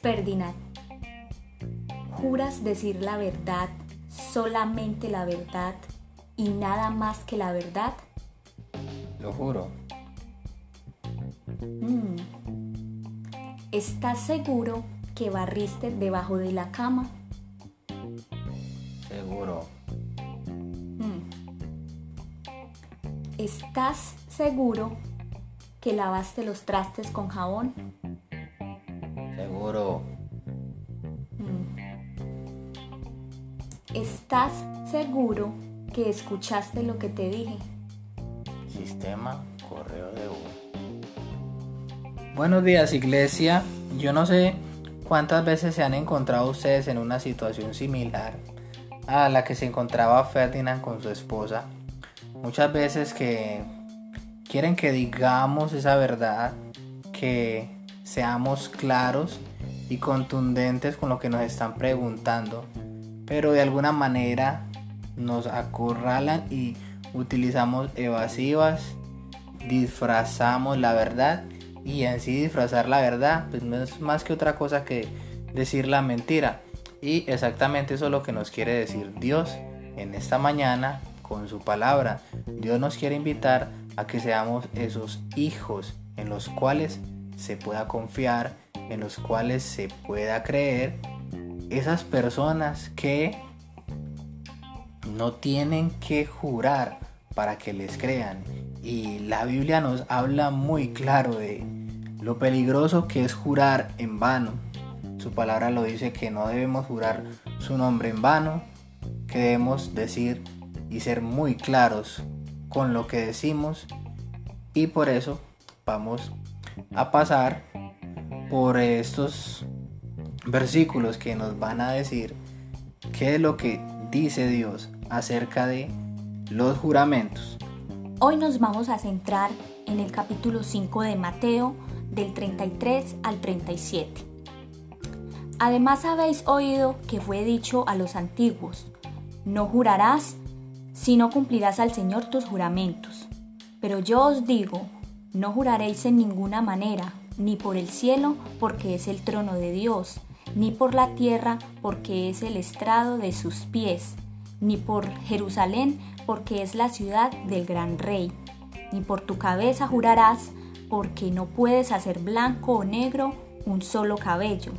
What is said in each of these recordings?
Ferdinand, ¿juras decir la verdad, solamente la verdad y nada más que la verdad? Lo juro. Mm. ¿Estás seguro que barriste debajo de la cama? Seguro. Mm. ¿Estás seguro que lavaste los trastes con jabón? Mm. ¿Estás seguro que escuchaste lo que te dije? Sistema correo de U. Buenos días iglesia. Yo no sé cuántas veces se han encontrado ustedes en una situación similar a la que se encontraba Ferdinand con su esposa. Muchas veces que quieren que digamos esa verdad, que seamos claros y contundentes con lo que nos están preguntando, pero de alguna manera nos acorralan y utilizamos evasivas, disfrazamos la verdad y en sí disfrazar la verdad pues no es más que otra cosa que decir la mentira. Y exactamente eso es lo que nos quiere decir Dios en esta mañana con su palabra. Dios nos quiere invitar a que seamos esos hijos en los cuales se pueda confiar, en los cuales se pueda creer. Esas personas que no tienen que jurar para que les crean. Y la Biblia nos habla muy claro de lo peligroso que es jurar en vano. Su palabra lo dice que no debemos jurar su nombre en vano, que debemos decir y ser muy claros con lo que decimos. Y por eso vamos a pasar por estos versículos que nos van a decir qué es lo que dice Dios acerca de los juramentos. Hoy nos vamos a centrar en el capítulo 5 de Mateo del 33 al 37. Además habéis oído que fue dicho a los antiguos, no jurarás si no cumplirás al Señor tus juramentos. Pero yo os digo, no juraréis en ninguna manera, ni por el cielo, porque es el trono de Dios, ni por la tierra, porque es el estrado de sus pies, ni por Jerusalén, porque es la ciudad del gran rey, ni por tu cabeza jurarás, porque no puedes hacer blanco o negro un solo cabello.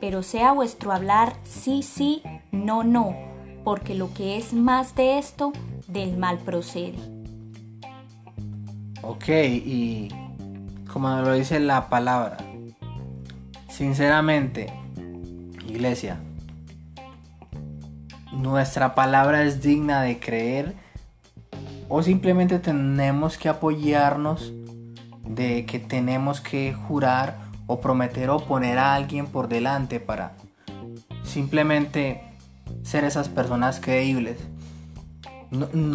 Pero sea vuestro hablar sí, sí, no, no, porque lo que es más de esto, del mal procede. Ok, y como lo dice la palabra, sinceramente, iglesia, nuestra palabra es digna de creer o simplemente tenemos que apoyarnos de que tenemos que jurar o prometer o poner a alguien por delante para simplemente ser esas personas creíbles.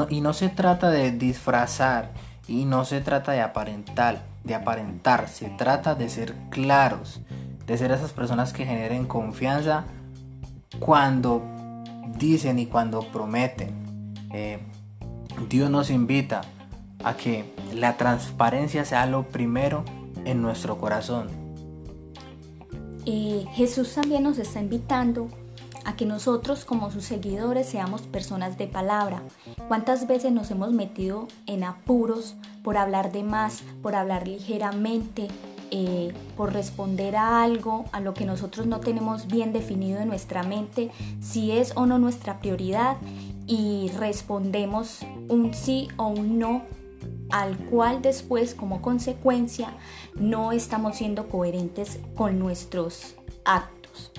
y no se trata de disfrazar y no se trata de aparentar, de aparentar, se trata de ser claros, de ser esas personas que generen confianza cuando dicen y cuando prometen. Eh, Dios nos invita a que la transparencia sea lo primero en nuestro corazón. Y Jesús también nos está invitando a que nosotros como sus seguidores seamos personas de palabra. ¿Cuántas veces nos hemos metido en apuros por hablar de más, por hablar ligeramente, eh, por responder a algo, a lo que nosotros no tenemos bien definido en nuestra mente, si es o no nuestra prioridad y respondemos un sí o un no al cual después como consecuencia no estamos siendo coherentes con nuestros actos.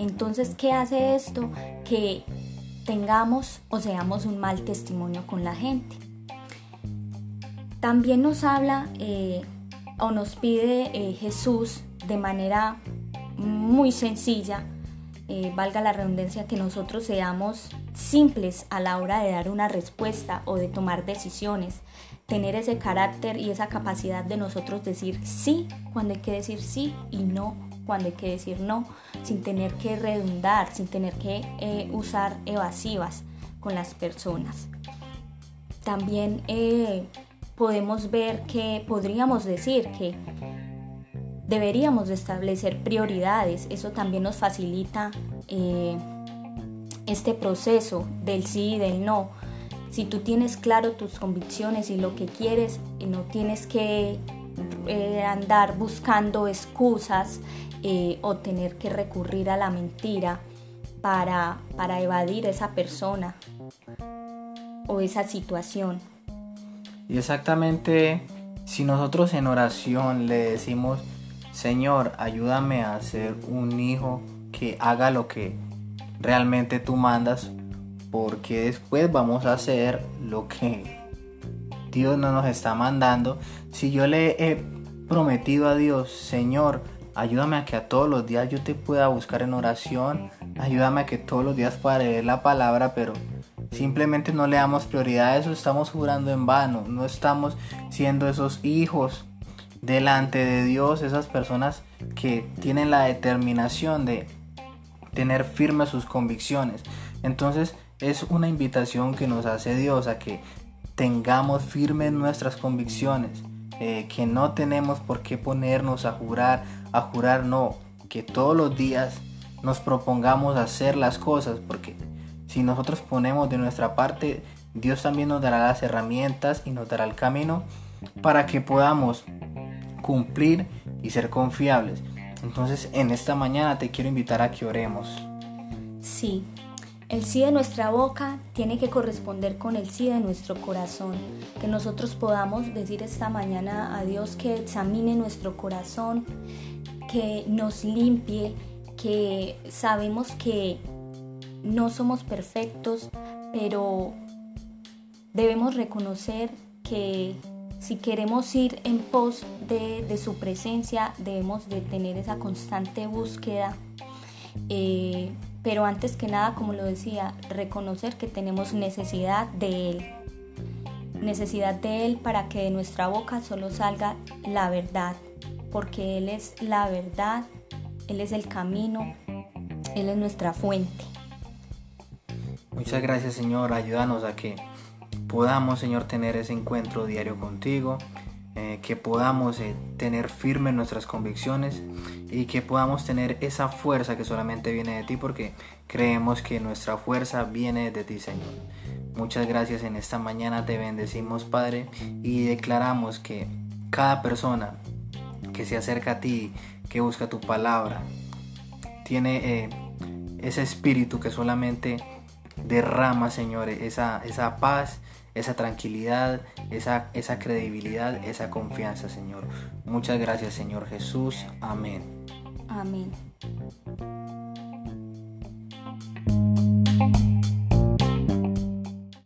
Entonces, ¿qué hace esto? Que tengamos o seamos un mal testimonio con la gente. También nos habla eh, o nos pide eh, Jesús de manera muy sencilla, eh, valga la redundancia, que nosotros seamos simples a la hora de dar una respuesta o de tomar decisiones, tener ese carácter y esa capacidad de nosotros decir sí cuando hay que decir sí y no cuando hay que decir no, sin tener que redundar, sin tener que eh, usar evasivas con las personas. También podemos ver que podríamos decir que deberíamos de establecer prioridades. Eso también nos facilita eh, este proceso del sí y del no. Si tú tienes claro tus convicciones y lo que quieres, no tienes que eh, andar buscando excusas eh, o tener que recurrir a la mentira para, para evadir esa persona o esa situación. Y exactamente si nosotros en oración le decimos, Señor, ayúdame a ser un hijo que haga lo que realmente tú mandas, porque después vamos a hacer lo que Dios no nos está mandando. Si yo le he prometido a Dios, Señor, ayúdame a que a todos los días yo te pueda buscar en oración, ayúdame a que todos los días pueda leer la palabra, pero simplemente no le damos prioridad a eso, estamos jurando en vano, no estamos siendo esos hijos delante de Dios, esas personas que tienen la determinación de tener firmes sus convicciones. Entonces es una invitación que nos hace Dios a que tengamos firmes nuestras convicciones, eh, que no tenemos por qué ponernos a jurar, a jurar no, que todos los días nos propongamos hacer las cosas, porque si nosotros ponemos de nuestra parte, Dios también nos dará las herramientas y nos dará el camino para que podamos cumplir y ser confiables. Entonces en esta mañana te quiero invitar a que oremos. Sí, el sí de nuestra boca tiene que corresponder con el sí de nuestro corazón. Que nosotros podamos decir esta mañana a Dios que examine nuestro corazón, que nos limpie, que sabemos que no somos perfectos, pero debemos reconocer que si queremos ir en pos de, su presencia, debemos de tener esa constante búsqueda. Eh, pero antes que nada, como lo decía, reconocer que tenemos necesidad de Él. Necesidad de Él para que de nuestra boca solo salga la verdad, porque Él es la verdad, Él es el camino, Él es nuestra fuente. Muchas gracias Señor, ayúdanos a que podamos, Señor, tener ese encuentro diario contigo, eh, que podamos eh, tener firmes nuestras convicciones y que podamos tener esa fuerza que solamente viene de ti porque creemos que nuestra fuerza viene de ti, Señor. Muchas gracias en esta mañana, te bendecimos, Padre, y declaramos que cada persona que se acerca a ti, que busca tu palabra, tiene eh, ese espíritu que solamente derrama, Señor, esa, esa paz esa tranquilidad, esa, esa credibilidad, esa confianza, Señor. Muchas gracias, Señor Jesús. Amén. Amén.